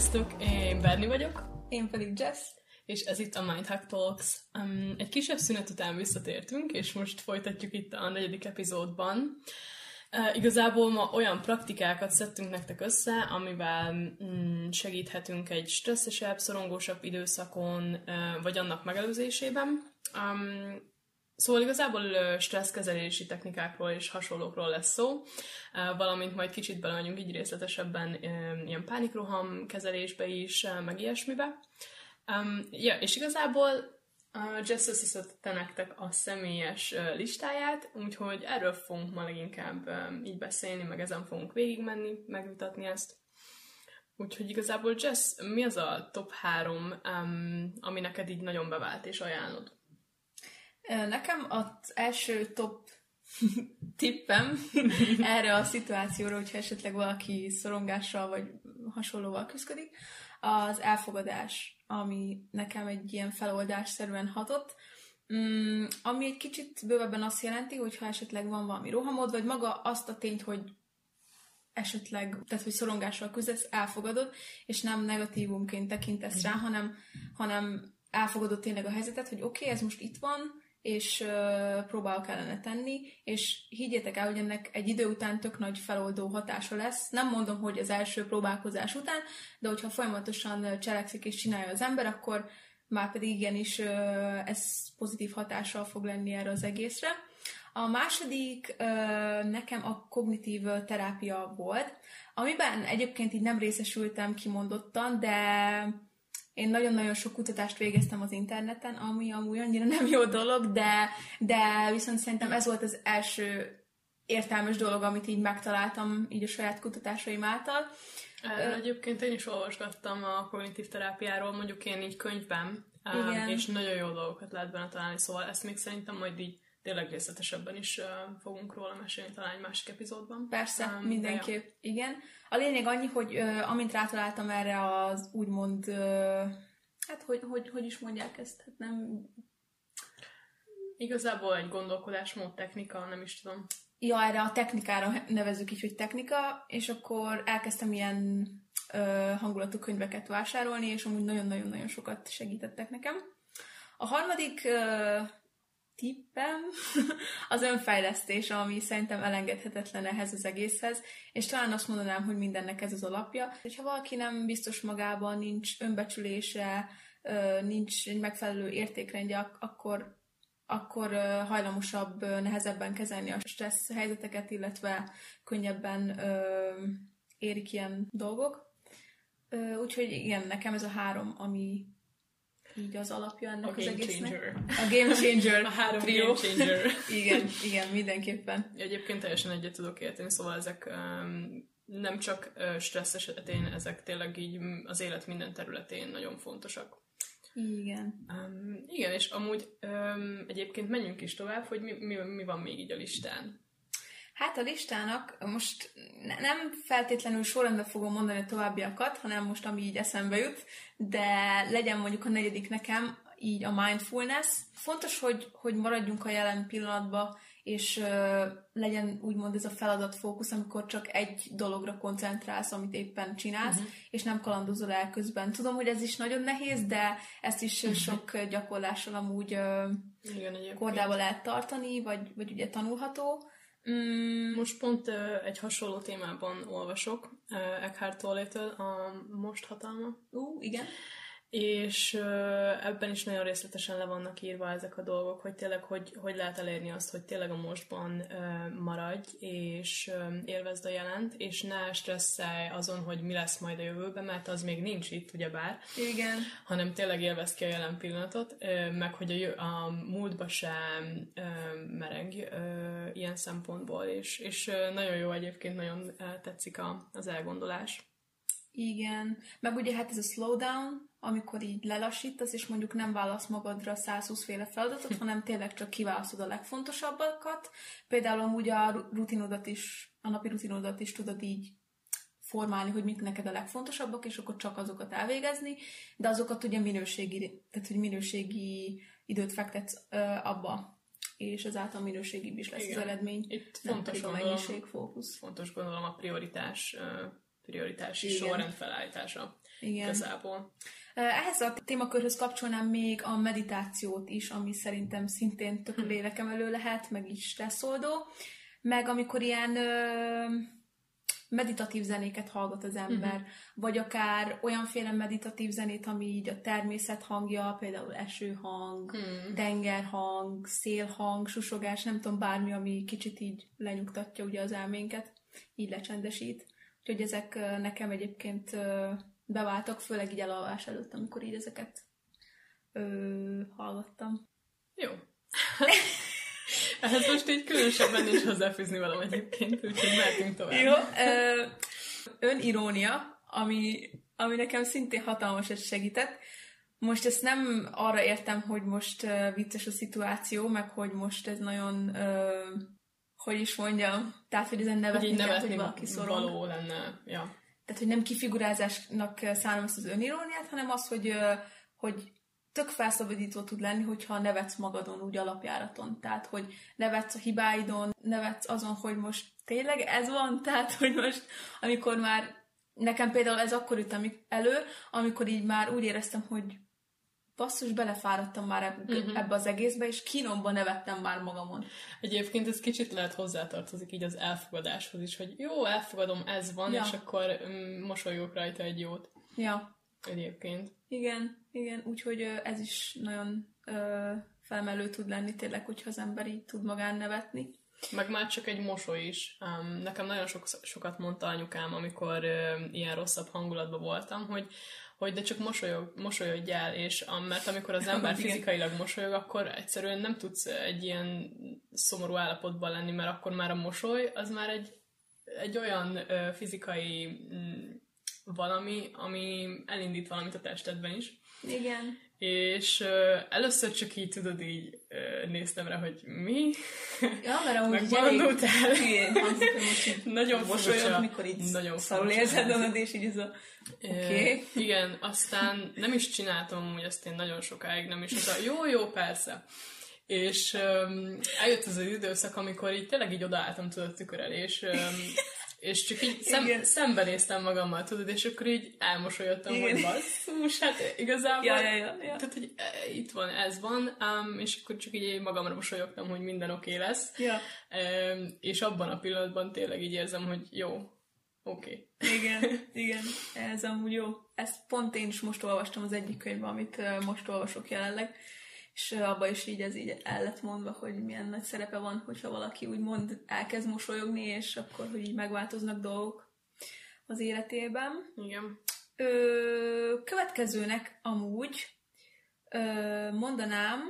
Sziasztok, én Berni vagyok. Én pedig Jess. És ez itt a Mindhack Talks. Um, egy kisebb szünet után visszatértünk, és most folytatjuk itt a negyedik epizódban. Uh, igazából ma olyan praktikákat szedtünk nektek össze, amivel mm, segíthetünk egy stresszesebb, szorongósabb időszakon, uh, vagy annak megelőzésében. Um, Szóval igazából stresszkezelési technikákról és hasonlókról lesz szó, valamint majd kicsit belemegyünk így részletesebben ilyen pánikroham kezelésbe is, meg ilyesmibe. Ja, és igazából uh, Jess összeszedte nektek a személyes listáját, úgyhogy erről fogunk ma leginkább így beszélni, meg ezen fogunk végigmenni, megvitatni ezt. Úgyhogy igazából Jess, mi az a top három, um, ami neked így nagyon bevált és ajánlod? Nekem az első top tippem erre a szituációra, hogyha esetleg valaki szorongással vagy hasonlóval küzdik, az elfogadás, ami nekem egy ilyen feloldásszerűen hatott, mm, ami egy kicsit bővebben azt jelenti, hogyha esetleg van valami rohamod, vagy maga azt a tényt, hogy esetleg, tehát hogy szorongással küzdesz, elfogadod, és nem negatívumként tekintesz rá, hanem, hanem elfogadod tényleg a helyzetet, hogy oké, okay, ez most itt van, és uh, próbálok ellene tenni, és higgyétek el, hogy ennek egy idő után tök nagy feloldó hatása lesz. Nem mondom, hogy az első próbálkozás után, de hogyha folyamatosan cselekszik és csinálja az ember, akkor már pedig igenis uh, ez pozitív hatással fog lenni erre az egészre. A második uh, nekem a kognitív terápia volt, amiben egyébként így nem részesültem kimondottan, de én nagyon-nagyon sok kutatást végeztem az interneten, ami amúgy annyira nem jó dolog, de, de viszont szerintem ez volt az első értelmes dolog, amit így megtaláltam így a saját kutatásaim által. Egyébként én is olvasgattam a kognitív terápiáról, mondjuk én így könyvben, Igen. és nagyon jó dolgokat lehet benne találni, szóval ezt még szerintem majd így tényleg részletesebben is uh, fogunk róla mesélni talán egy másik epizódban. Persze, um, mindenképp, ja. igen. A lényeg annyi, hogy uh, amint rátaláltam erre az úgymond, uh, hát hogy, hogy, hogy is mondják ezt, hát nem... Igazából egy gondolkodásmód technika, nem is tudom. Ja, erre a technikára nevezzük így, hogy technika, és akkor elkezdtem ilyen hangulatú könyveket vásárolni, és amúgy nagyon-nagyon-nagyon sokat segítettek nekem. A harmadik tippem az önfejlesztés, ami szerintem elengedhetetlen ehhez az egészhez, és talán azt mondanám, hogy mindennek ez az alapja. Hogyha valaki nem biztos magában, nincs önbecsülése, nincs egy megfelelő értékrendje, akkor akkor hajlamosabb nehezebben kezelni a stressz helyzeteket, illetve könnyebben érik ilyen dolgok. Úgyhogy igen, nekem ez a három, ami így az alapja ennek a az egésznek. Changer. A Game Changer. a három trio. Game Changer. igen, igen, mindenképpen. Egyébként teljesen egyet tudok érteni, szóval ezek um, nem csak stressz esetén, ezek tényleg így az élet minden területén nagyon fontosak. Igen. Um, igen, és amúgy um, egyébként menjünk is tovább, hogy mi, mi, mi van még így a listán. Hát a listának most nem feltétlenül sorrendben fogom mondani a továbbiakat, hanem most ami így eszembe jut, de legyen mondjuk a negyedik nekem, így a mindfulness. Fontos, hogy, hogy maradjunk a jelen pillanatban, és uh, legyen úgymond ez a feladatfókusz, amikor csak egy dologra koncentrálsz, amit éppen csinálsz, uh-huh. és nem kalandozol el közben. Tudom, hogy ez is nagyon nehéz, de ezt is uh-huh. sok gyakorlással amúgy uh, Igen, kordával lehet tartani, vagy, vagy ugye tanulható. Mm, most pont uh, egy hasonló témában olvasok, uh, Eckhart Tolle-től, a Most hatalma. uh, igen és ebben is nagyon részletesen le vannak írva ezek a dolgok, hogy tényleg hogy, hogy lehet elérni azt, hogy tényleg a mostban maradj, és élvezd a jelent, és ne stresszelj azon, hogy mi lesz majd a jövőben, mert az még nincs itt, ugyebár. Igen. Hanem tényleg élvezd ki a jelen pillanatot, meg hogy a, a múltba sem mereng ilyen szempontból, és, és nagyon jó egyébként, nagyon tetszik a, az elgondolás. Igen. Meg ugye hát ez a slowdown, amikor így lelassítasz, és mondjuk nem válasz magadra 120 féle feladatot, hanem tényleg csak kiválasztod a legfontosabbakat. Például amúgy a rutinodat is, a napi rutinodat is tudod így formálni, hogy mik neked a legfontosabbak, és akkor csak azokat elvégezni, de azokat ugye minőségi, tehát hogy minőségi időt fektetsz ö, abba, és ezáltal minőségi is lesz Igen. az eredmény. Itt fontos, a mennyiség, fókusz. Fontos gondolom a prioritás prioritási Igen. sorrend felállítása Igen. igazából. Ehhez a témakörhöz kapcsolnám még a meditációt is, ami szerintem szintén tök lélekemelő lehet, meg is stresszoldó. Meg amikor ilyen ö, meditatív zenéket hallgat az ember, uh-huh. vagy akár olyanféle meditatív zenét, ami így a természet hangja, például esőhang, Hmm. tengerhang, szélhang, susogás, nem tudom, bármi, ami kicsit így lenyugtatja ugye az elménket, így lecsendesít. Úgyhogy ezek nekem egyébként beváltak, főleg így elalvás előtt, amikor így ezeket ö, hallgattam. Jó. Ehhez most így különösebben nincs hozzáfűzni valam egyébként, úgyhogy mehetünk tovább. Jó, ö, önirónia, ami, ami nekem szintén hatalmasat segített. Most ezt nem arra értem, hogy most vicces a szituáció, meg hogy most ez nagyon, ö, hogy is mondjam, tehát, hogy ezen Hogy nevetni kell, hogy nevetni valaki szorong. való lenne. Ja. Tehát, hogy nem kifigurázásnak szállom ezt az öniróniát, hanem az, hogy, hogy tök felszabadító tud lenni, hogyha nevetsz magadon úgy alapjáraton. Tehát, hogy nevetsz a hibáidon, nevetsz azon, hogy most tényleg ez van, tehát, hogy most, amikor már nekem például ez akkor jut elő, amikor így már úgy éreztem, hogy basszus, belefáradtam már Mhm. ebbe az egészbe, és kínomba nevettem már magamon. Egyébként ez kicsit lehet hozzátartozik így az elfogadáshoz is, hogy jó, elfogadom, ez van, Ja. és akkor mm, mosolyogok rajta egy jót. Ja, Egyébként. igen, igen, úgyhogy ez is nagyon ö, felemelő tud lenni tényleg, hogyha az ember így tud magán nevetni. Meg már csak egy mosoly is. Um, nekem nagyon sok, sokat mondta anyukám, amikor uh, ilyen rosszabb hangulatban voltam, hogy hogy de csak mosolyog, mosolyodj el, és mert amikor az ember fizikailag mosolyog, akkor egyszerűen nem tudsz egy ilyen szomorú állapotban lenni, mert akkor már a mosoly az már egy, egy olyan ö, fizikai mm, valami, ami elindít valamit a testedben is. Igen. És ö, először csak így tudod, így ö, néztem rá, hogy mi? Ja, mert amúgy Megbolondultál? Nagyon furcsa. mikor így Nagyon szarul érzed magad, és így ez a... Ö, Oké. Igen, aztán nem is csináltam úgy ezt én nagyon sokáig, nem is. Az a jó, jó, persze. És um, eljött az az időszak, amikor így tényleg így odaálltam tudod tükör elé, és, um, és csak így szem, Igen. szembenéztem magammal, tudod, és akkor így elmosolyodtam, Igen. hogy basszus, hát igazából Ja, ja, ja, ja. tehát, hogy e, itt van, ez van, um, és akkor csak így magamra mosolyogtam, hogy minden oké okay lesz. Ja, Um, és abban a pillanatban tényleg így érzem, hogy jó, oké. Okay. igen, igen, ez amúgy jó. Ezt pont én is most olvastam az egyik könyvben, amit most olvasok jelenleg, és ö, abban is így ez így el lett mondva, hogy milyen nagy szerepe van, hogyha valaki úgymond elkezd mosolyogni, és akkor, hogy így megváltoznak dolgok az életében. Igen. Ö, következőnek amúgy ö, mondanám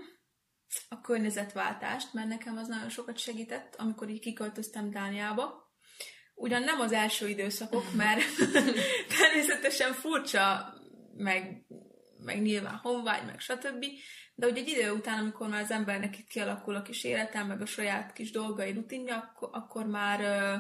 a környezetváltást, mert nekem az nagyon sokat segített, amikor így kiköltöztem Dániába. Ugyan nem az első időszakok, mert természetesen furcsa, meg, meg nyilván honvágy, meg stb. De ugye egy idő után, amikor már az embernek itt kialakul a kis életem, meg a saját kis dolgai, rutinja, akkor, akkor már ö,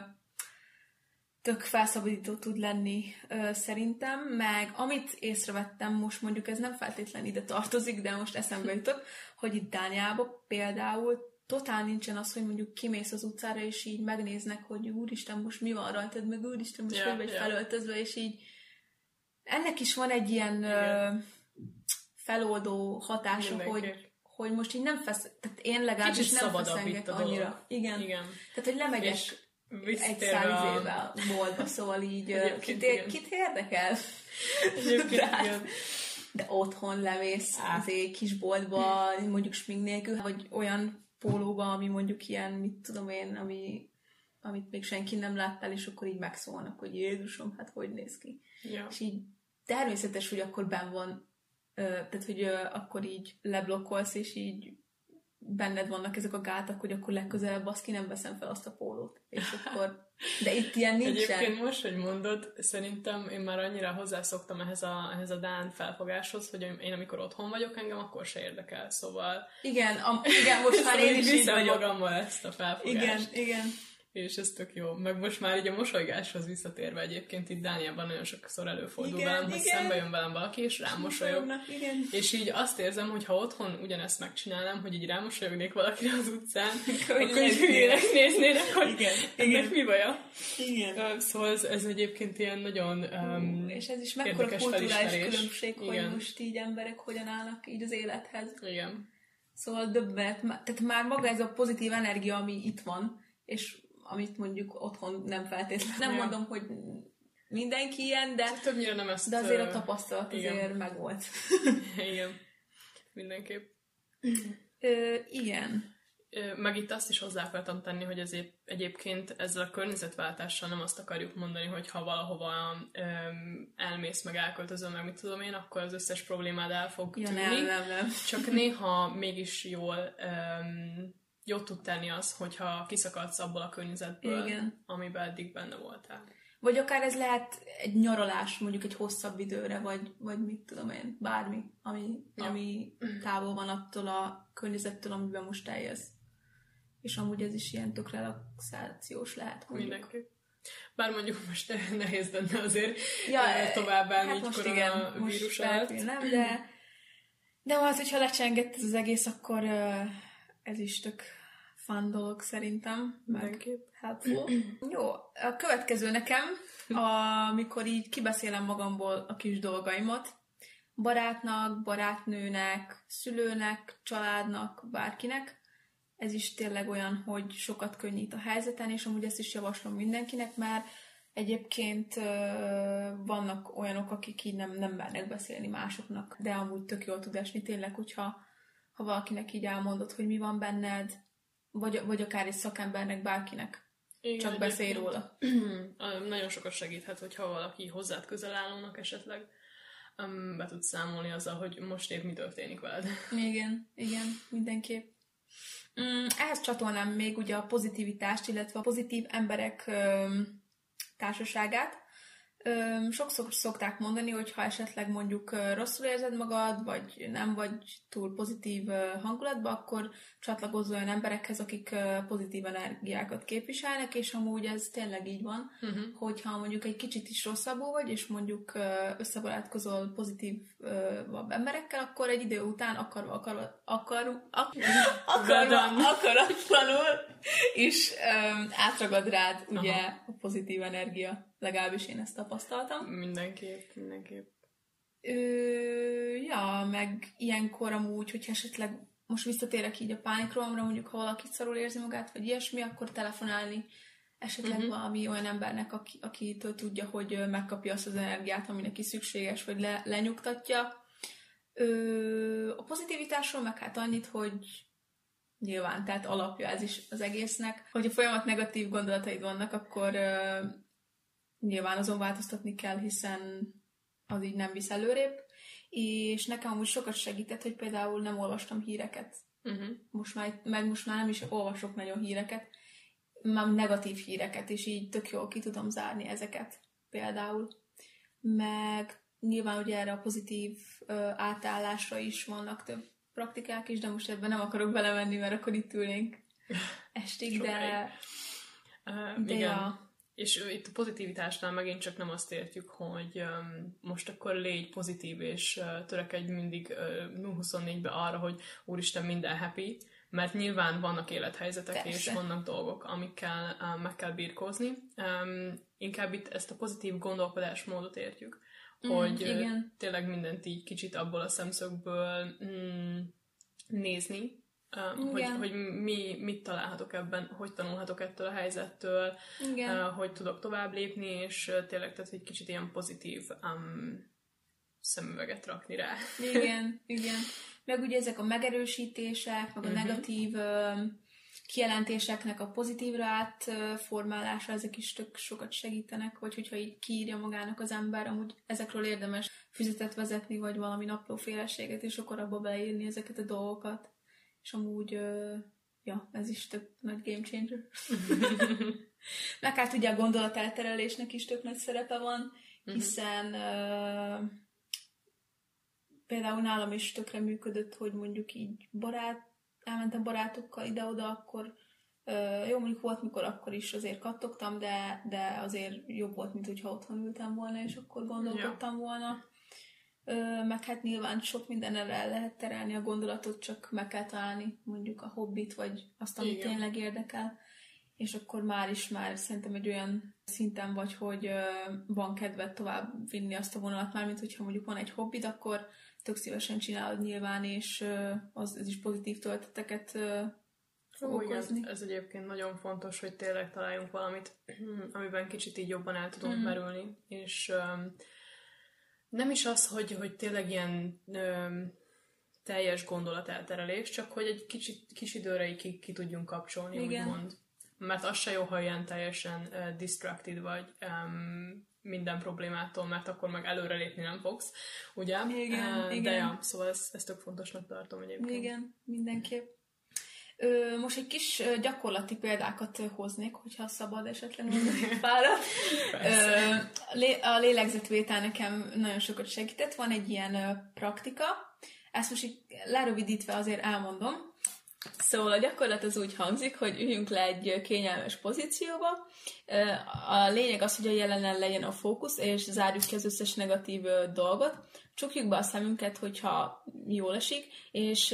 tök felszabadító tud lenni ö, szerintem, meg amit észrevettem, most mondjuk ez nem feltétlen ide tartozik, de most eszembe jutott, hogy itt Dániában például totál nincsen az, hogy mondjuk kimész az utcára, és így megnéznek, hogy úristen, most mi van rajtad, meg úristen, most hogy vagy ja. felöltözve, és így ennek is van egy ilyen Igen. Feloldó hatása, Mindenképp. hogy, hogy most így nem fesz, tehát én legalábbis Kicsit nem feszengek dolog. annyira. Igen. Igen. Tehát, hogy lemegyek És egy évvel boltba, szóval így kit, igen. kit érdekel? Egyébként. De otthon lemész Á. azért kis boltba, mondjuk smink nélkül, vagy olyan pólóba, ami mondjuk ilyen, mit tudom én, ami, amit még senki nem láttál, és akkor így megszólnak, hogy Jézusom, hát hogy néz ki. Ja. És így természetes, hogy akkor ben van, tehát hogy akkor így leblokkolsz, és így benned vannak ezek a gátak, hogy akkor legközelebb azt ki nem veszem fel azt a pólót. És akkor, de itt ilyen nincsen. Egyébként most, hogy mondod, szerintem én már annyira hozzászoktam ehhez a, ehhez a Dán felfogáshoz, hogy én amikor otthon vagyok, engem akkor se érdekel, szóval... Igen, am, igen, most már én is így vagyok. magammal ezt a felfogást. Igen, igen. És ez tök jó. Meg most már így a mosolygáshoz visszatérve egyébként itt Dániában nagyon sokszor előfordul Igen, velem, hogy szembe jön velem valaki, és rám mosolyog. Igen. És így azt érzem, hogy ha otthon ugyanezt megcsinálnám, hogy így rámosolyognék valakire az utcán, Akkor így hülyének néznének, hogy Igen, ennek igen. mi baja. Igen. Szóval ez, ez egyébként ilyen nagyon um, És ez is mekkora kulturális felismerés. különbség, hogy Igen. most így emberek hogyan állnak így az élethez. Igen. Szóval döbbenet. Tehát már maga ez a pozitív energia, ami itt van, és amit mondjuk otthon nem feltétlenül. Nem Ja. mondom, hogy mindenki ilyen, de, Többnyire nem ezt... de azért a tapasztalat igen. azért megvolt. Igen. Mindenképp. Ö, igen. Meg itt azt is hozzá akartam tenni, hogy ezért egyébként ezzel a környezetváltással nem azt akarjuk mondani, hogy ha valahova öm, elmész, meg elköltözöl, meg mit tudom én, akkor az összes problémád el fog Ja, tűnni. nem, nem, nem. Csak néha mégis jól, öm, jót tud tenni az, hogyha kiszakadsz abból a környezetből, Igen. amiben eddig benne voltál. Vagy akár ez lehet egy nyaralás, mondjuk egy hosszabb időre, vagy, vagy mit tudom én, bármi, ami, Ja. ami távol van attól a környezettől, amiben most eljössz. És amúgy ez is ilyen tök relaxációs lehet. mondjuk. Mindenképp. Bár mondjuk most nehéz lenne azért Ja, ö, tovább állni hát így most igen, lehet, alatt. nem, de, de hát, hogyha lecsengett ez az egész, akkor ö, ez is tök fun dolog szerintem, Mindenképp. helpful. Jó, a következő nekem, amikor így kibeszélem magamból a kis dolgaimat, barátnak, barátnőnek, szülőnek, családnak, bárkinek, ez is tényleg olyan, hogy sokat könnyít a helyzeten, és amúgy ezt is javaslom mindenkinek, mert egyébként vannak olyanok, akik így nem, nem mernek beszélni másoknak, de amúgy tök jól tud esni tényleg, hogyha ha valakinek így elmondod, hogy mi van benned, vagy, vagy akár egy szakembernek, bárkinek. Igen, Csak beszélj róla. Nagyon sokat segíthet, hogyha valaki hozzád közel állónak esetleg be tud számolni azzal, hogy most épp mi történik veled. Igen, igen, mindenképp. Mm, ehhez csatolnám még ugye a pozitivitást, illetve a pozitív emberek társaságát. Sokszor szokták mondani, hogy ha esetleg mondjuk rosszul érzed magad, vagy nem vagy túl pozitív hangulatban, akkor csatlakozz olyan emberekhez, akik pozitív energiákat képviselnek, és amúgy ez tényleg így van, Uh-huh. hogyha mondjuk egy kicsit is rosszabbul vagy, és mondjuk összebarátkozol pozitív emberekkel, akkor egy idő után akarva, akarva, akar, ak, akarva, done. akaratlanul is átragad rád ugye a pozitív energia. Legalábbis én ezt tapasztaltam. Mindenképp, mindenképp. Ö, ja, meg ilyenkor amúgy, hogyha esetleg most visszatérek így a pánikrohamra, mondjuk ha valaki szarul érzi magát, vagy ilyesmi, akkor telefonálni esetleg uh-huh. valami olyan embernek, aki, akitől tudja, hogy megkapja azt az energiát, ami neki szükséges, vagy le, lenyugtatja. Ö, a pozitivitásról meg hát annyit, hogy nyilván, tehát alapja ez is az egésznek. Hogyha folyamat negatív gondolataid vannak, akkor nyilván azon változtatni kell, hiszen az így nem visz előrébb. És nekem úgy sokat segített, hogy például nem olvastam híreket. Uh-huh. Most már, meg most már nem is olvasok nagyon híreket, már negatív híreket, és így tök jól ki tudom zárni ezeket például. Meg nyilván ugye erre a pozitív ö, átállásra is vannak több praktikák is, de most ebben nem akarok belemenni, mert akkor itt ülnénk estig, de. Uh, de igen. ja, És itt a pozitivitásnál megint csak nem azt értjük, hogy most akkor légy pozitív, és törekedj mindig uh, 24-be arra, hogy úristen minden happy, mert nyilván vannak élethelyzetek, Persze. és vannak dolgok, amikkel meg kell birkózni. Inkább itt ezt a pozitív gondolkodásmódot értjük, Mm, hogy igen. tényleg mindent így kicsit abból a szemszögből mm, nézni, uh, hogy, hogy mi, mit találhatok ebben, hogy tanulhatok ettől a helyzettől, igen. uh, hogy tudok tovább lépni, és uh, tényleg tehát egy kicsit ilyen pozitív um, szemüveget rakni rá. Igen, igen. Meg ugye ezek a megerősítések, meg a Mhm. negatív ö, kijelentéseknek a pozitívra átformálása, ezek is tök sokat segítenek, vagy hogyha így kiírja magának az ember, amúgy ezekről érdemes füzetet vezetni, vagy valami naplóféleséget, és akkor abba beírni ezeket a dolgokat. És amúgy, ja, ez is tök nagy game changer. Meg hát ugye a gondolatelterelésnek is tök nagy szerepe van, hiszen uh, például nálam is tökre működött, hogy mondjuk így barát, elmentem barátokkal ide-oda, akkor Ö, jó, mondjuk volt, mikor akkor is azért kattogtam, de, de azért jobb volt, mint hogyha otthon ültem volna, és akkor gondolkodtam volna. Meg hát nyilván sok mindenre el lehet terelni a gondolatot, csak meg kell találni mondjuk a hobbit, vagy azt, ami Igen. tényleg érdekel. És akkor már is már szerintem egy olyan szinten vagy, hogy van kedved tovább vinni azt a vonalat, már mint hogyha mondjuk van egy hobbid, akkor tök szívesen csinálod nyilván, és az, ez is pozitív tölteteket fog okozni. ez egyébként nagyon fontos, hogy tényleg találjunk valamit, amiben kicsit így jobban el tudunk Mhm. merülni, és nem is az, hogy, hogy tényleg ilyen um, teljes gondolatelterelés, csak hogy egy kicsit, kis időre így ki, ki tudjunk kapcsolni, Igen. úgymond. Mert az se jó, ha ilyen teljesen uh, distracted vagy um, minden problémától, mert akkor meg előrelépni nem fogsz, ugye? Igen, Uh, De igen. ja, szóval ezt, ezt tök fontosnak tartom egyébként. Igen, mindenképp. Most egy kis gyakorlati példákat hoznék, hogyha szabad esetleg lé- a lélegzetvétel nekem nagyon sokat segített. Van egy ilyen praktika, ezt most így lerövidítve azért elmondom. Szóval a gyakorlat az úgy hangzik, hogy üljünk le egy kényelmes pozícióba. A lényeg az, hogy a jelenen legyen a fókusz, és zárjuk ki az összes negatív dolgot. Csukjuk be a szemünket, hogyha jól esik, és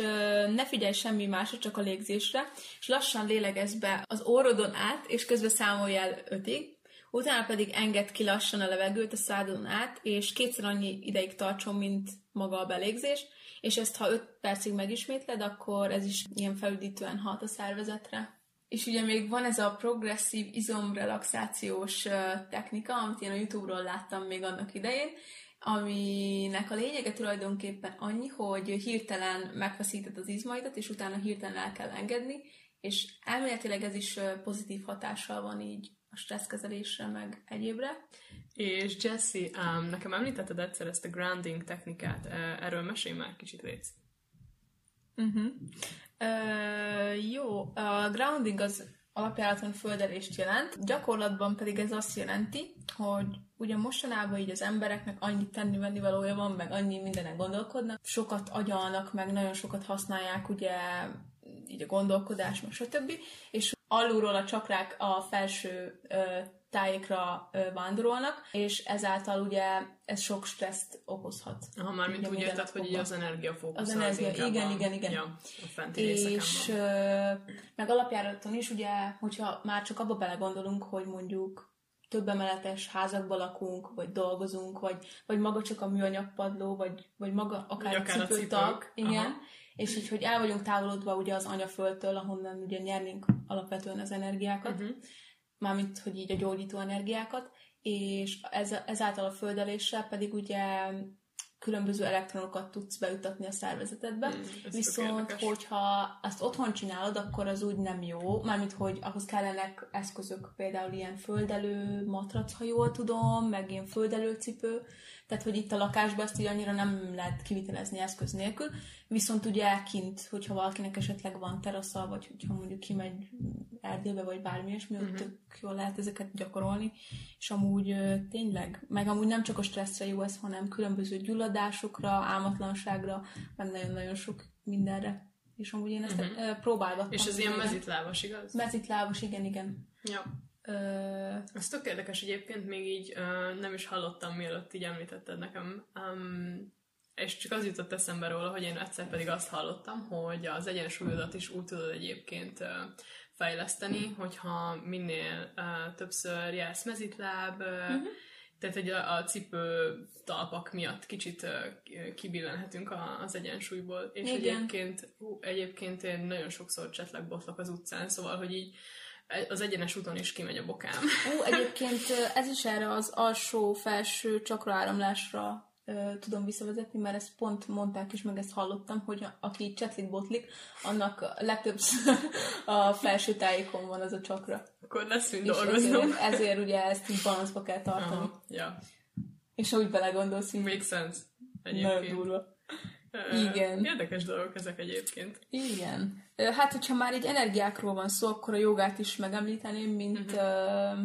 ne figyelj semmi másra, csak a légzésre, és lassan lélegezz be az orrodon át, és közben számolj el ötig, utána pedig engedd ki lassan a levegőt a szádon át, és kétszer annyi ideig tartson, mint maga a belégzés, és ezt ha 5 percig megismétled, akkor ez is ilyen felüdítően hat a szervezetre. És ugye még van ez a progresszív izomrelaxációs technika, amit én a YouTube-ról láttam még annak idején, aminek a lényege tulajdonképpen annyi, hogy hirtelen megfeszíted az izmaidat, és utána hirtelen el kell engedni, és elméletileg ez is pozitív hatással van így a stresszkezelésre, meg egyébre. És Jesse, um, nekem említetted egyszer ezt a grounding technikát, Uh, erről mesélj már kicsit létsz. Uh-huh. Ö, jó, a grounding az alapjáraton földelést jelent, gyakorlatban pedig ez azt jelenti, hogy ugye mostanában így az embereknek annyi tenni valója van, meg annyi mindenek gondolkodnak, sokat agyalnak, meg nagyon sokat használják ugye így a gondolkodás, meg stb. És alulról a csakrák a felső ö, tájékra ö, vándorolnak, és ezáltal ugye ez sok stresszt okozhat. Ha már mint úgy érted, hogy így az energiafókusz Az energia, inkább igen, a, igen, igen. Ja, a fenti És ö, meg alapjáraton is, ugye, hogyha már csak abba belegondolunk, hogy mondjuk több emeletes házakban lakunk, vagy dolgozunk, vagy, vagy maga csak a műanyagpadló, vagy, vagy maga akár, Vagy akár a cipőtag, igen, Aha. és így, hogy el vagyunk távolodva ugye az anyaföldtől, ahonnan ugye nyernénk alapvetően az energiákat, Uh-huh. mármint, hogy így a gyógyító energiákat, és ez, ezáltal a földeléssel pedig ugye különböző elektronokat tudsz beütetni a szervezetedbe, Mm, viszont hogyha ezt otthon csinálod, akkor az úgy nem jó, mármint, hogy ahhoz kellenek eszközök, például ilyen földelő matrac, ha jól tudom, meg ilyen földelő cipő, tehát, hogy itt a lakásban ezt így annyira nem lehet kivitelezni eszköz nélkül, viszont ugye kint, hogyha valakinek esetleg van terasza, vagy hogyha mondjuk kimegy Erdélybe, vagy bármi ilyesmi, uh-huh. tök jól lehet ezeket gyakorolni, és amúgy tényleg, meg amúgy nem csak a stresszre jó ez, hanem különböző gyulladásokra, álmatlanságra, meg nagyon-nagyon sok mindenre. És amúgy én ezt uh-huh. próbálgattam. És ez ilyen mezitlábas, igaz? Mezitlábos, igen, igen. Ja. Ö, Ez tök érdekes egyébként, még így uh, nem is hallottam, mielőtt így említetted nekem. Um, és csak az jutott eszembe róla, hogy én egyszer pedig azt hallottam, hogy az egyensúlyodat is úgy tudod egyébként uh, fejleszteni, hogyha minél uh, többször jársz mezitláb, uh, Mhm. tehát hogy a, a cipő talpak miatt kicsit uh, kibillenhetünk a, az egyensúlyból. És Igen. egyébként, hú, egyébként én nagyon sokszor csetlegbotlak az utcán, szóval, hogy így az egyenes úton is kimegy a bokám. Ú, egyébként ez is erre az alsó-felső csakraáramlásra tudom visszavezetni, mert ezt pont mondták is, meg ezt hallottam, hogy a, aki csetlik botlik, annak legtöbbször a felső tájékon van az a csakra. Akkor lesz mind dolgoznom. ezért, ezért ugye ezt így balanszba kell tartani. Aha, ja. És úgy belegondolsz, így Make sense. nagyon Egyébként. durva. Ö, Igen. Érdekes dolgok ezek egyébként. Igen. Hát, hogyha már így energiákról van szó, akkor a jogát is megemlíteném, mint Mhm. uh,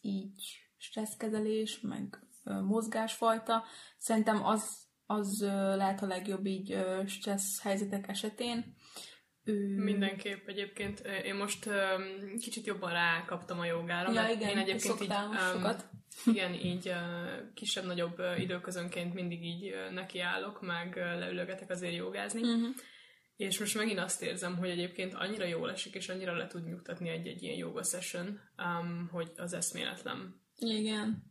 így stresszkezelés, meg uh, mozgásfajta. Szerintem az, az uh, lehet a legjobb így uh, stressz helyzetek esetén. Mindenképp egyébként. Én most um, kicsit jobban rákaptam a jogára. Ja, mert igen, én egyébként így, most sokat. igen, így uh, kisebb-nagyobb időközönként mindig így uh, nekiállok, meg uh, leülögetek azért jogázni. Mhm. És most megint azt érzem, hogy egyébként annyira jól esik, és annyira le tud nyugtatni egy-egy ilyen yoga session, um, hogy az eszméletlen. Igen.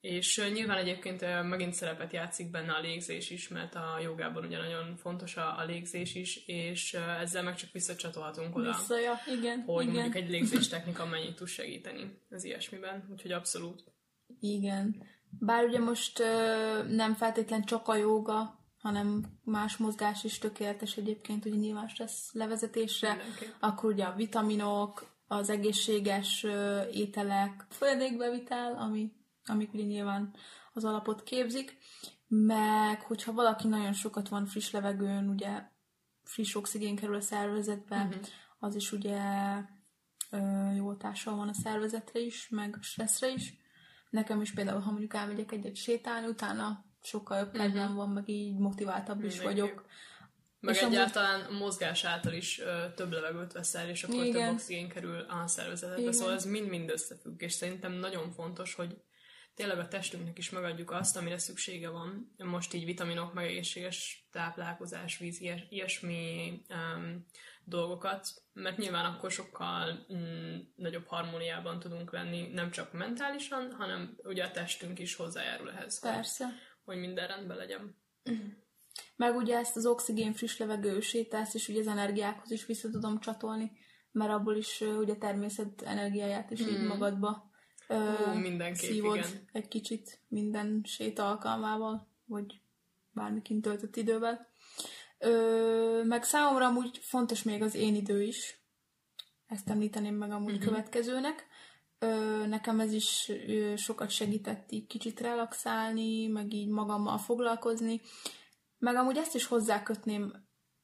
És uh, nyilván egyébként uh, megint szerepet játszik benne a légzés is, mert a jogában ugye nagyon fontos a, a légzés is, és uh, ezzel meg csak visszacsatolhatunk oda, Vissza, ja, igen. hogy igen. mondjuk egy légzés technika mennyit tud segíteni az ilyesmiben, úgyhogy abszolút. Igen. Bár ugye most nem feltétlen csak a joga, hanem más mozgás is tökéletes egyébként, ugye nyilván stressz levezetésre, Mindenképp. akkor ugye a vitaminok, az egészséges ételek, folyadékbevitel, ami, amik ugye nyilván az alapot képzik, meg hogyha valaki nagyon sokat van friss levegőn, ugye friss oxigén kerül a szervezetbe, Mhm. az is ugye ö, jó hatással van a szervezetre is, meg a stresszre is. Nekem is például, ha mondjuk elmegyek egyet sétálni, utána sokkal jobb kedvem van, meg így motiváltabb is Mhm. Mindenképp. vagyok. Meg És amúgy- egyáltalán a mozgás által is ö, több levegőt veszel, és akkor Igen. több oxigén kerül a szervezetedbe, Igen. szóval ez mind-mind összefügg, és szerintem nagyon fontos, hogy tényleg a testünknek is megadjuk azt, amire szüksége van. Most így vitaminok, meg egészséges táplálkozás, víz, ilyes, ilyesmi um, dolgokat, mert nyilván akkor sokkal mm, nagyobb harmóniában tudunk lenni, nem csak mentálisan, hanem ugye a testünk is hozzájárul ehhez, Persze. hogy minden rendben legyen. Meg ugye ezt az oxigén friss levegő sétást is ugye az energiákhoz is vissza tudom csatolni, mert abból is ugye természet energiáját is így magadba ö, Ú, mindenképp, szívod igen. egy kicsit minden sét alkalmával, vagy bármikin töltött idővel. Ö, meg számomra amúgy fontos még az én idő is. Ezt említeném meg amúgy uh-huh. következőnek. Ö, nekem ez is ö, sokat segített így kicsit relaxálni, meg így magammal foglalkozni. Meg amúgy ezt is hozzákötném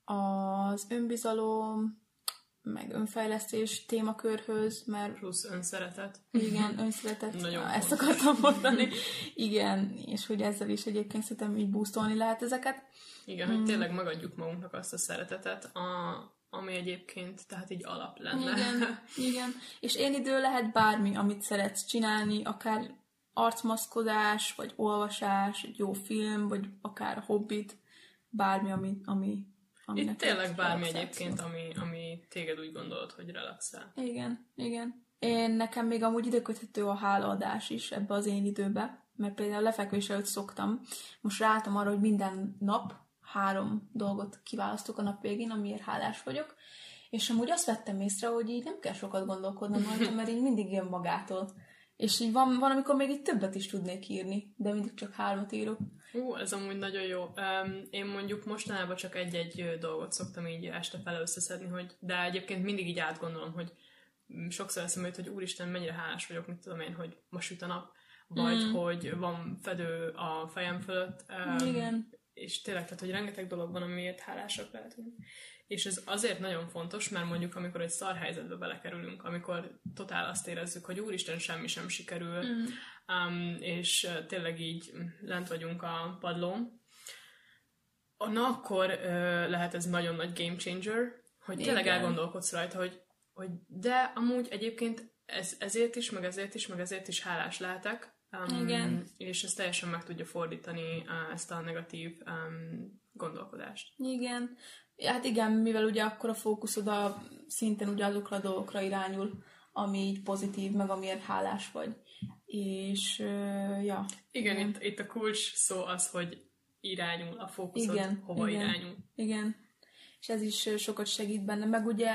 az önbizalom, meg önfejlesztés témakörhöz, mert Plusz önszeretet. igen, önszületett, Nagyon Na, ezt akartam mondani. Igen, és hogy ezzel is egyébként szerintem így boostolni lehet ezeket. Igen, hogy tényleg megadjuk magunknak azt a szeretetet, a, ami egyébként tehát így alap lenne. Igen, igen. És én idő lehet bármi, amit szeretsz csinálni, akár arcmaszkodás, vagy olvasás, egy jó film, vagy akár hobbit, bármi, ami, ami, ami Itt tényleg bármi egyébként, ami, ami téged úgy gondolod, hogy relaxál. Igen, igen. Én nekem még amúgy időköthető a hálaadás is ebbe az én időbe, mert például lefekvés előtt szoktam. Most ráálltam arra, hogy minden nap három dolgot kiválasztok a nap végén, amiért hálás vagyok, és amúgy azt vettem észre, hogy így nem kell sokat gondolkodnom rajta, mert így mindig jön magától. És így van, van, amikor még így többet is tudnék írni, de mindig csak hármat írok. Ú, ez amúgy nagyon jó. Um, én mondjuk mostanában csak egy-egy dolgot szoktam így este fele összeszedni, hogy, de egyébként mindig így átgondolom, hogy sokszor eszembe jut, hogy úristen, mennyire hálás vagyok, mit tudom én, hogy ma süt a nap, vagy mm. hogy van fedő a fejem fölött. Um, Igen. És tényleg, tehát, hogy rengeteg dolog van, amiért hálásak lehetünk. És ez azért nagyon fontos, mert mondjuk, amikor egy szar helyzetbe belekerülünk, amikor totál azt érezzük, hogy úristen, semmi sem sikerül, mm. um, és tényleg így mm, lent vagyunk a padlón, na akkor uh, lehet ez nagyon nagy game changer, hogy tényleg Igen. elgondolkodsz rajta, hogy, hogy de amúgy egyébként ez, ezért is, meg ezért is, meg ezért is hálás lehetek, Um, Igen. És ez teljesen meg tudja fordítani uh, ezt a negatív um, gondolkodást. Igen. Hát igen, mivel ugye akkor a fókuszod a szinten ugye azokra a dolgokra irányul, ami így pozitív, meg amiért hálás vagy. És, uh, ja. Igen, Itt, itt a kulcs szó az, hogy irányul a fókuszod, Igen, hova igen. irányul. Igen. És ez is sokat segít benne. Meg ugye,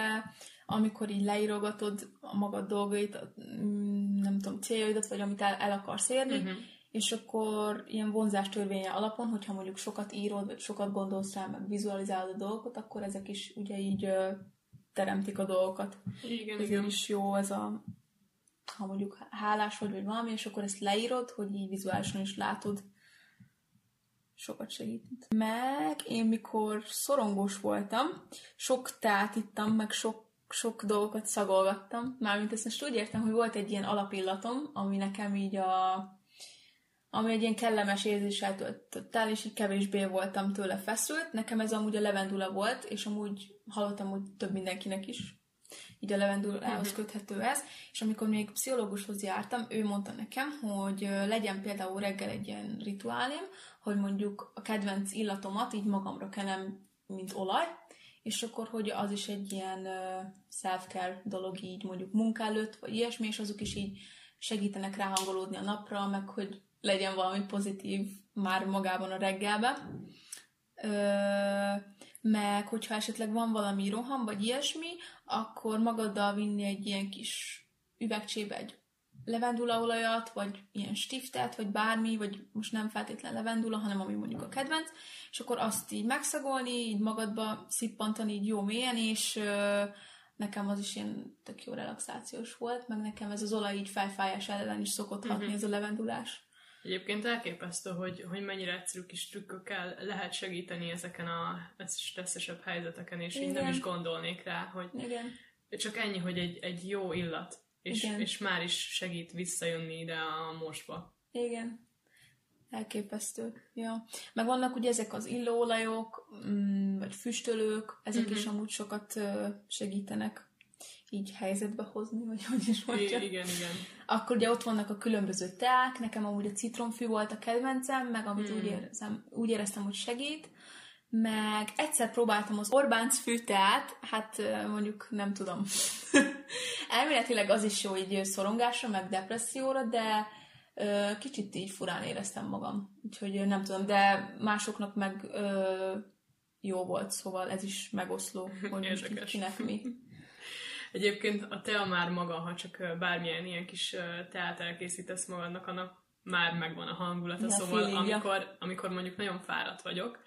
amikor így leírogatod a magad dolgait, mm, nem tudom, céljaidat, vagy amit el, el akarsz érni, uh-huh. és akkor ilyen vonzás törvénye alapon, hogyha mondjuk sokat írod, vagy sokat gondolsz rá, meg vizualizálod a dolgokat, akkor ezek is ugye így teremtik a dolgokat. Igen, Ezért igen. is jó ez a, ha mondjuk hálás vagy, vagy valami, és akkor ezt leírod, hogy így vizuálisan is látod. Sokat segít. Meg én mikor szorongós voltam, sok teát ittam, meg sok, sok dolgokat szagolgattam. Mármint ezt most úgy értem, hogy volt egy ilyen alapillatom, ami nekem így a, ami egy ilyen kellemes érzéssel töltött el, és így kevésbé voltam tőle feszült. Nekem ez amúgy a levendula volt, és amúgy hallottam, hogy több mindenkinek is így a levendulához uh-huh. köthető ez, és amikor még pszichológushoz jártam, ő mondta nekem, hogy legyen például reggel egy ilyen rituálém, hogy mondjuk a kedvenc illatomat így magamra kenem, mint olaj, és akkor, hogy az is egy ilyen self-care dolog így mondjuk munka előtt, vagy ilyesmi, és azok is így segítenek ráhangolódni a napra, meg hogy legyen valami pozitív már magában a reggelben. Ö, meg hogyha esetleg van valami roham, vagy ilyesmi, akkor magaddal vinni egy ilyen kis üvegcsébe egy levendulaolajat, vagy ilyen stiftet, vagy bármi, vagy most nem feltétlen levendula, hanem ami mondjuk a kedvenc, és akkor azt így megszagolni, így magadba szippantani így jó mélyen, és ö, nekem az is ilyen tök jó relaxációs volt, meg nekem ez az olaj így felfájás ellen is szokott hatni, uh-huh. ez a levendulás. Egyébként elképesztő, hogy, hogy mennyire egyszerű kis trükkökkel lehet segíteni ezeken a stresszesebb helyzeteken, és Igen. így nem is gondolnék rá, hogy Igen. csak ennyi, hogy egy, egy jó illat, és, és már is segít visszajönni ide a mostba. Igen. Elképesztő. Ja. Meg vannak ugye ezek az illóolajok, mm, vagy füstölők, ezek uh-huh. is amúgy sokat segítenek így helyzetbe hozni, vagy hogy is mondja. Igen, igen. Akkor ugye ott vannak a különböző teák, nekem amúgy a citromfű volt a kedvencem, meg amit hmm. úgy, érzem, úgy éreztem, hogy segít, meg egyszer próbáltam az Orbánc fűteát, hát mondjuk nem tudom. Elméletileg az is jó így szorongásra, meg depresszióra, de kicsit így furán éreztem magam. Úgyhogy nem tudom, de másoknak meg jó volt, szóval ez is megoszló, hogy kinek mi. Egyébként a tea már maga, ha csak bármilyen ilyen kis teát elkészítesz magadnak, annak már megvan a hangulata, ja, szóval amikor, amikor mondjuk nagyon fáradt vagyok,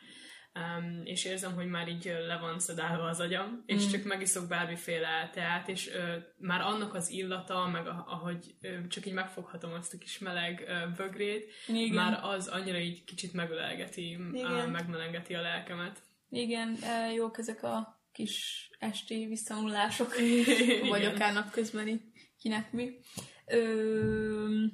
um, és érzem, hogy már így le van szedálva az agyam, és mm. csak megiszok bármiféle teát, és uh, már annak az illata, meg a, ahogy uh, csak így megfoghatom azt a kis meleg uh, bögrét, Igen. már az annyira így kicsit megölelgeti, uh, megmelengeti a lelkemet. Igen, jók ezek a kis esti visszamulások, vagy akár napközbeni, kinek mi. Ö,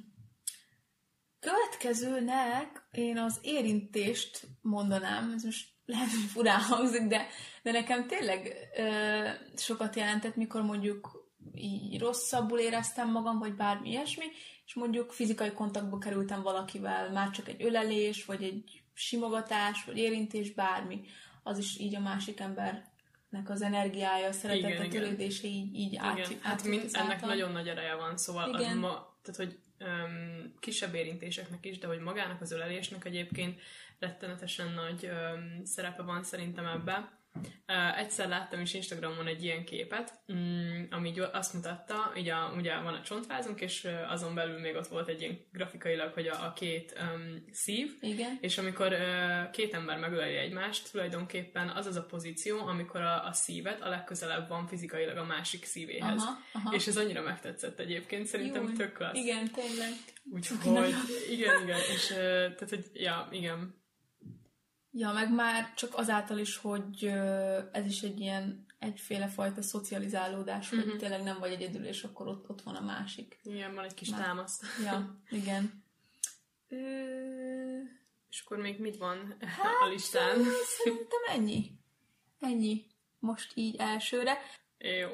következőnek én az érintést mondanám, ez most lehet, hogy furán hangzik, de, de nekem tényleg ö, sokat jelentett, mikor mondjuk így rosszabbul éreztem magam, vagy bármi ilyesmi, és mondjuk fizikai kontaktba kerültem valakivel, már csak egy ölelés, vagy egy simogatás, vagy érintés, bármi, az is így a másik ember nek az energiája, a szeretete, törődése így, így igen. át, hát mind, ennek nagyon nagy ereje van, szóval igen. az ma, tehát, hogy um, kisebb érintéseknek is, de hogy magának az ölelésnek egyébként rettenetesen nagy um, szerepe van szerintem ebben. Uh, egyszer láttam is Instagramon egy ilyen képet, um, ami azt mutatta, így a, ugye van a csontvázunk, és uh, azon belül még ott volt egy ilyen grafikailag, hogy a, a két um, szív, Igen. és amikor uh, két ember megöleli egymást, tulajdonképpen az az a pozíció, amikor a, a szívet a legközelebb van fizikailag a másik szívéhez. Aha, aha. És ez annyira megtetszett egyébként, szerintem Jó, tök klassz. Igen, tényleg. Úgyhogy, igen, igen, és uh, tehát, hogy, ja, igen, Ja, meg már csak azáltal is, hogy ez is egy ilyen egyféle fajta szocializálódás, uh-huh. hogy mhm. tényleg nem vagy egyedül, és akkor ott, ott van a másik. Igen, van egy kis már... támasz. Ja, igen. Ö... És akkor még mit van hát, a listán? Szerintem ennyi. Ennyi. Most így elsőre. Jó.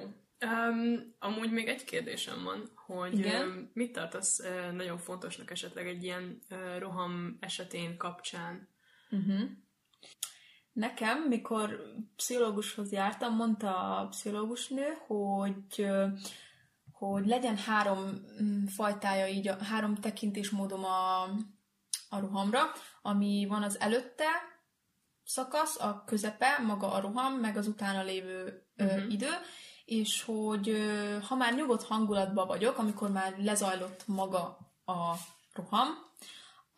Um, amúgy még egy kérdésem van, hogy Igen? mit tartasz nagyon fontosnak esetleg egy ilyen roham esetén kapcsán? Uh-huh. Nekem, mikor pszichológushoz jártam, mondta a pszichológusnő, hogy hogy legyen három mm, fajtája, így a három tekintésmódom a, a rohamra, ami van az előtte szakasz, a közepe, maga a roham, meg az utána lévő uh-huh. ö, idő, és hogy ö, ha már nyugodt hangulatban vagyok, amikor már lezajlott maga a roham,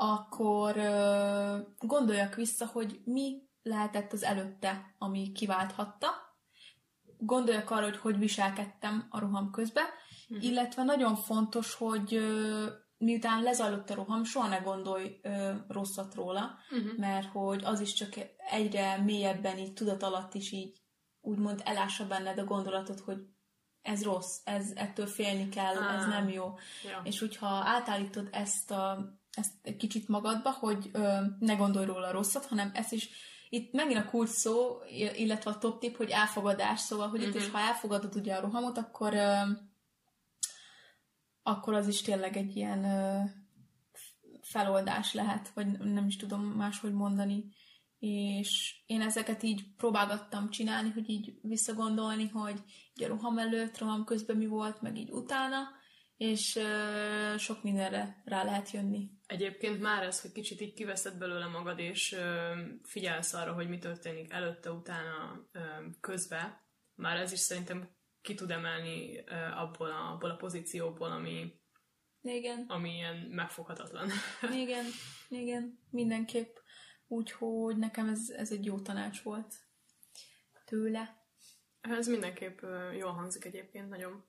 akkor gondoljak vissza, hogy mi lehetett az előtte, ami kiválthatta. Gondoljak arra, hogy hogy viselkedtem a roham közben, uh-huh. illetve nagyon fontos, hogy miután lezajlott a roham, soha ne gondolj ö, rosszat róla, uh-huh. mert hogy az is csak egyre mélyebben így tudat alatt is így úgymond elássa benned a gondolatot, hogy ez rossz, ez ettől félni kell, Á. ez nem jó. Ja. És hogyha átállítod ezt, a, ezt egy kicsit magadba, hogy ö, ne gondolj róla rosszat, hanem ezt is, itt megint a kulcs szó, illetve a top tip, hogy elfogadás, szóval, hogy itt is, Mhm. ha elfogadod ugye a rohamot, akkor ö, akkor az is tényleg egy ilyen ö, feloldás lehet, vagy nem is tudom máshogy mondani. És én ezeket így próbálgattam csinálni, hogy így visszagondolni, hogy így a roham előtt, roham közben mi volt, meg így utána, és ö, sok mindenre rá lehet jönni. Egyébként már ez, hogy kicsit így kiveszed belőle magad, és ö, figyelsz arra, hogy mi történik előtte, utána, ö, közbe, már ez is szerintem ki tud emelni ö, abból a, abból a pozícióból, ami, Igen, ami ilyen megfoghatatlan. igen, igen, mindenképp. Úgyhogy nekem ez, ez egy jó tanács volt tőle. Ez mindenképp jól hangzik egyébként, nagyon.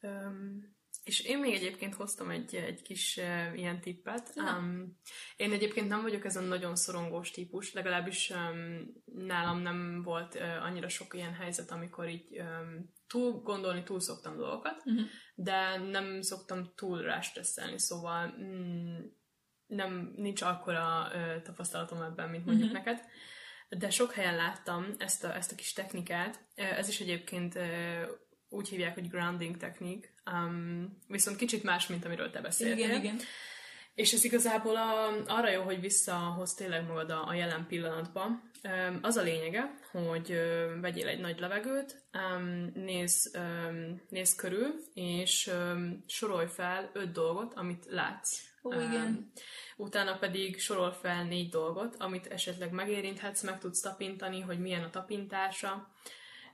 Öm, és én még egyébként hoztam egy, egy kis uh, ilyen tippet. Um, én egyébként nem vagyok ezen nagyon szorongós típus, legalábbis um, nálam nem volt uh, annyira sok ilyen helyzet, amikor így um, túl gondolni túl szoktam dolgokat, Uh-huh. de nem szoktam túl rástresszelni, szóval mm, nem, nincs akkora ö, tapasztalatom ebben, mint mondjuk Mhm. neked. De sok helyen láttam ezt a, ezt a kis technikát. Ez is egyébként úgy hívják, hogy grounding technik, um, viszont kicsit más, mint amiről te beszéltél. Igen, igen. És ez igazából a, arra jó, hogy visszahoz tényleg magad a, a jelen pillanatba. Öm, Az a lényege, hogy ö, vegyél egy nagy levegőt, öm, nézz, öm, nézz körül, és öm, sorolj fel öt dolgot, amit látsz. Ó, igen. Utána pedig sorol fel négy dolgot, amit esetleg megérinthetsz, meg tudsz tapintani, hogy milyen a tapintása.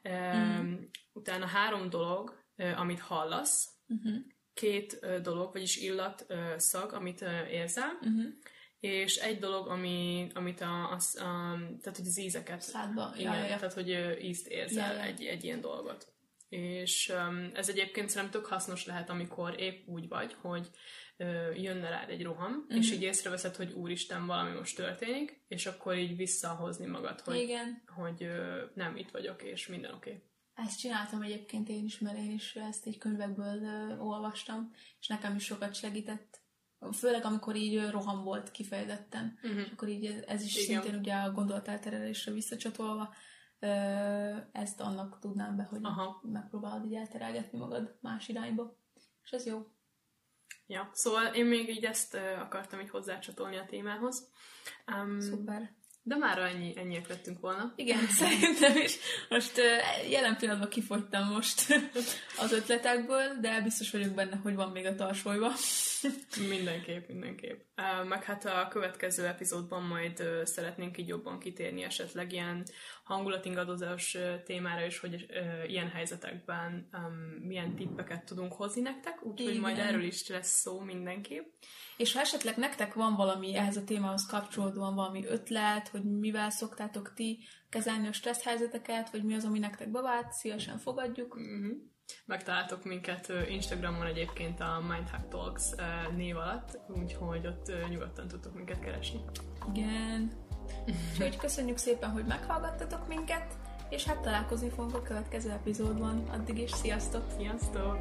Öm, Utána három dolog, amit hallasz, Uh-huh. két dolog, vagyis illat, szag, amit érzel, Uh-huh. és egy dolog, ami, amit a, az, a, tehát hogy az ízeket, Szádba. igen, Ja, ja, tehát hogy ízt érzel Ja, ja. Egy, egy ilyen dolgot. És um, ez egyébként szerintem tök hasznos lehet, amikor épp úgy vagy, hogy ö, jönne rád egy roham, Mhm. és így észreveszed, hogy úristen, valami most történik, és akkor így visszahozni magad, hogy, Igen. hogy ö, nem, itt vagyok, és minden oké. Okay. Ezt csináltam egyébként én is, mert én is ezt egy könyvekből ö, olvastam, és nekem is sokat segített. Főleg, amikor így roham volt kifejezetten. Uh-huh. És akkor így ez- ez is Igen. szintén ugye a gondolatelterelésre visszacsatolva, ö, ezt annak tudnám be, hogy Aha. megpróbálod így elterelgetni magad más irányba. És ez jó. Ja, szóval én még így ezt ö, akartam így hozzácsatolni a témához. Um, Szuper. De már ennyi, ennyiek lettünk volna. Igen, szerintem is. Most jelen pillanatban kifogytam most az ötletekből, de biztos vagyok benne, hogy van még a tarsolyban. Mindenképp, mindenképp. Meg hát a következő epizódban majd szeretnénk így jobban kitérni esetleg ilyen hangulatingadozás témára is, hogy uh, ilyen helyzetekben um, milyen tippeket tudunk hozni nektek, úgyhogy majd erről is lesz szó mindenképp. És ha esetleg nektek van valami ehhez a témához kapcsolódóan valami ötlet, hogy mivel szoktátok ti kezelni a stressz helyzeteket, vagy mi az, ami nektek bevált, szívesen fogadjuk. Uh-huh. Megtaláltok minket Instagramon egyébként a Mindhack Talks név alatt, úgyhogy ott nyugodtan tudtok minket keresni. Igen. Úgyhogy köszönjük szépen, hogy meghallgattatok minket, és hát találkozni fogunk a következő epizódban. Addig is, sziasztok! Sziasztok!